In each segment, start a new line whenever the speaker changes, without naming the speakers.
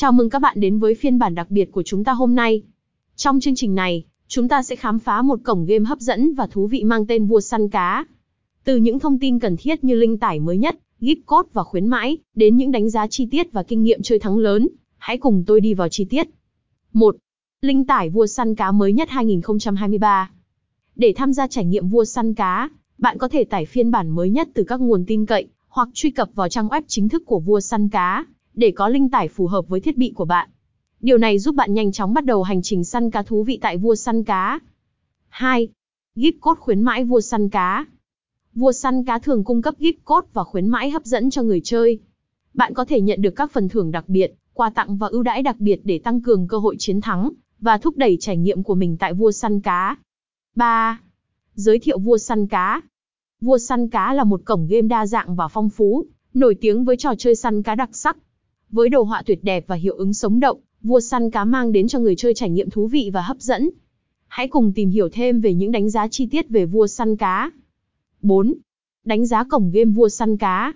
Chào mừng các bạn đến với phiên bản đặc biệt của chúng ta hôm nay. Trong chương trình này, chúng ta sẽ khám phá một cổng game hấp dẫn và thú vị mang tên Vua Săn Cá. Từ những thông tin cần thiết như linh tải mới nhất, gift code và khuyến mãi, đến những đánh giá chi tiết và kinh nghiệm chơi thắng lớn, hãy cùng tôi đi vào chi tiết. 1. Linh tải Vua Săn Cá mới nhất 2023 Để tham gia trải nghiệm Vua Săn Cá, bạn có thể tải phiên bản mới nhất từ các nguồn tin cậy, hoặc truy cập vào trang web chính thức của Vua Săn Cá, để có linh tải phù hợp với thiết bị của bạn. Điều này giúp bạn nhanh chóng bắt đầu hành trình săn cá thú vị tại Vua Săn Cá. 2. Gift code khuyến mãi Vua Săn Cá Vua Săn Cá thường cung cấp gift code và khuyến mãi hấp dẫn cho người chơi. Bạn có thể nhận được các phần thưởng đặc biệt, quà tặng và ưu đãi đặc biệt để tăng cường cơ hội chiến thắng, và thúc đẩy trải nghiệm của mình tại Vua Săn Cá. 3. Giới thiệu Vua Săn Cá Vua Săn Cá là một cổng game đa dạng và phong phú, nổi tiếng với trò chơi săn cá đặc sắc. Với đồ họa tuyệt đẹp và hiệu ứng sống động, Vua Săn Cá mang đến cho người chơi trải nghiệm thú vị và hấp dẫn. Hãy cùng tìm hiểu thêm về những đánh giá chi tiết về Vua Săn Cá. 4. Đánh giá cổng game Vua Săn Cá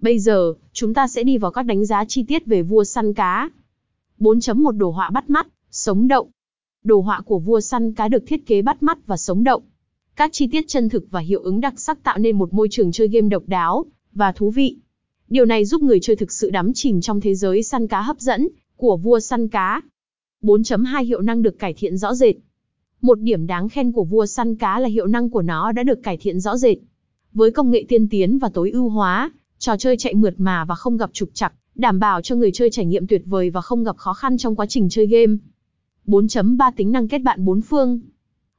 Bây giờ, chúng ta sẽ đi vào các đánh giá chi tiết về Vua Săn Cá. 4.1 Đồ họa bắt mắt, sống động. Đồ họa của Vua Săn Cá được thiết kế bắt mắt và sống động. Các chi tiết chân thực và hiệu ứng đặc sắc tạo nên một môi trường chơi game độc đáo và thú vị. Điều này giúp người chơi thực sự đắm chìm trong thế giới săn cá hấp dẫn của vua săn cá. 4.2 Hiệu năng được cải thiện rõ rệt. Một điểm đáng khen của vua săn cá là hiệu năng của nó đã được cải thiện rõ rệt. Với công nghệ tiên tiến và tối ưu hóa, trò chơi chạy mượt mà và không gặp trục trặc, đảm bảo cho người chơi trải nghiệm tuyệt vời và không gặp khó khăn trong quá trình chơi game. 4.3 Tính năng kết bạn bốn phương.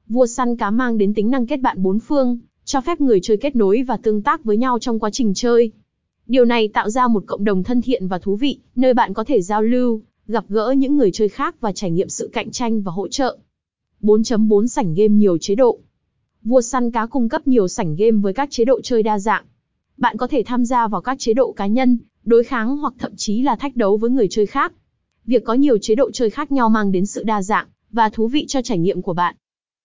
Vua săn cá mang đến tính năng kết bạn bốn phương, cho phép người chơi kết nối và tương tác với nhau trong quá trình chơi. Điều này tạo ra một cộng đồng thân thiện và thú vị, nơi bạn có thể giao lưu, gặp gỡ những người chơi khác và trải nghiệm sự cạnh tranh và hỗ trợ. 4.4 Sảnh game nhiều chế độ Vua săn cá cung cấp nhiều sảnh game với các chế độ chơi đa dạng. Bạn có thể tham gia vào các chế độ cá nhân, đối kháng hoặc thậm chí là thách đấu với người chơi khác. Việc có nhiều chế độ chơi khác nhau mang đến sự đa dạng và thú vị cho trải nghiệm của bạn.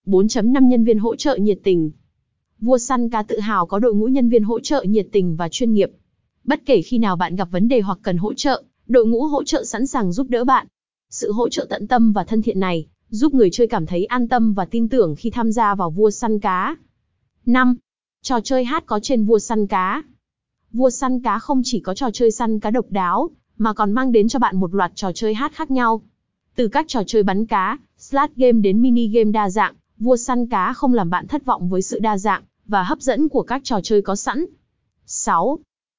4.5 Nhân viên hỗ trợ nhiệt tình Vua săn cá tự hào có đội ngũ nhân viên hỗ trợ nhiệt tình và chuyên nghiệp. Bất kể khi nào bạn gặp vấn đề hoặc cần hỗ trợ, đội ngũ hỗ trợ sẵn sàng giúp đỡ bạn. Sự hỗ trợ tận tâm và thân thiện này giúp người chơi cảm thấy an tâm và tin tưởng khi tham gia vào vua săn cá. 5. Trò chơi hát có trên vua săn cá. Vua săn cá không chỉ có trò chơi săn cá độc đáo, mà còn mang đến cho bạn một loạt trò chơi hát khác nhau. Từ các trò chơi bắn cá, slot game đến mini game đa dạng, vua săn cá không làm bạn thất vọng với sự đa dạng và hấp dẫn của các trò chơi có sẵn. 6.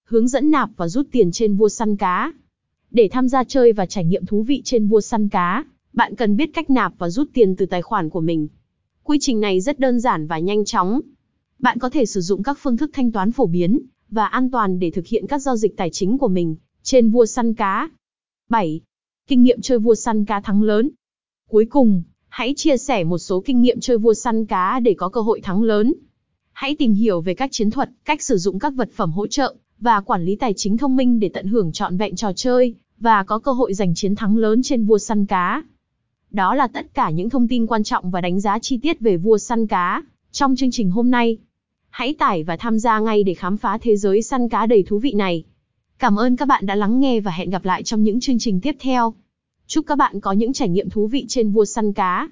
Hướng dẫn nạp và rút tiền trên vua săn cá. Để tham gia chơi và trải nghiệm thú vị trên vua săn cá, bạn cần biết cách nạp và rút tiền từ tài khoản của mình. Quy trình này rất đơn giản và nhanh chóng. Bạn có thể sử dụng các phương thức thanh toán phổ biến và an toàn để thực hiện các giao dịch tài chính của mình trên vua săn cá. 7. Kinh nghiệm chơi vua săn cá thắng lớn. Cuối cùng, hãy chia sẻ một số kinh nghiệm chơi vua săn cá để có cơ hội thắng lớn. Hãy tìm hiểu về các chiến thuật, cách sử dụng các vật phẩm hỗ trợ và quản lý tài chính thông minh để tận hưởng trọn vẹn trò chơi và có cơ hội giành chiến thắng lớn trên vua săn cá. Đó là tất cả những thông tin quan trọng và đánh giá chi tiết về vua săn cá trong chương trình hôm nay. Hãy tải và tham gia ngay để khám phá thế giới săn cá đầy thú vị này. Cảm ơn các bạn đã lắng nghe và hẹn gặp lại trong những chương trình tiếp theo. Chúc các bạn có những trải nghiệm thú vị trên vua săn cá.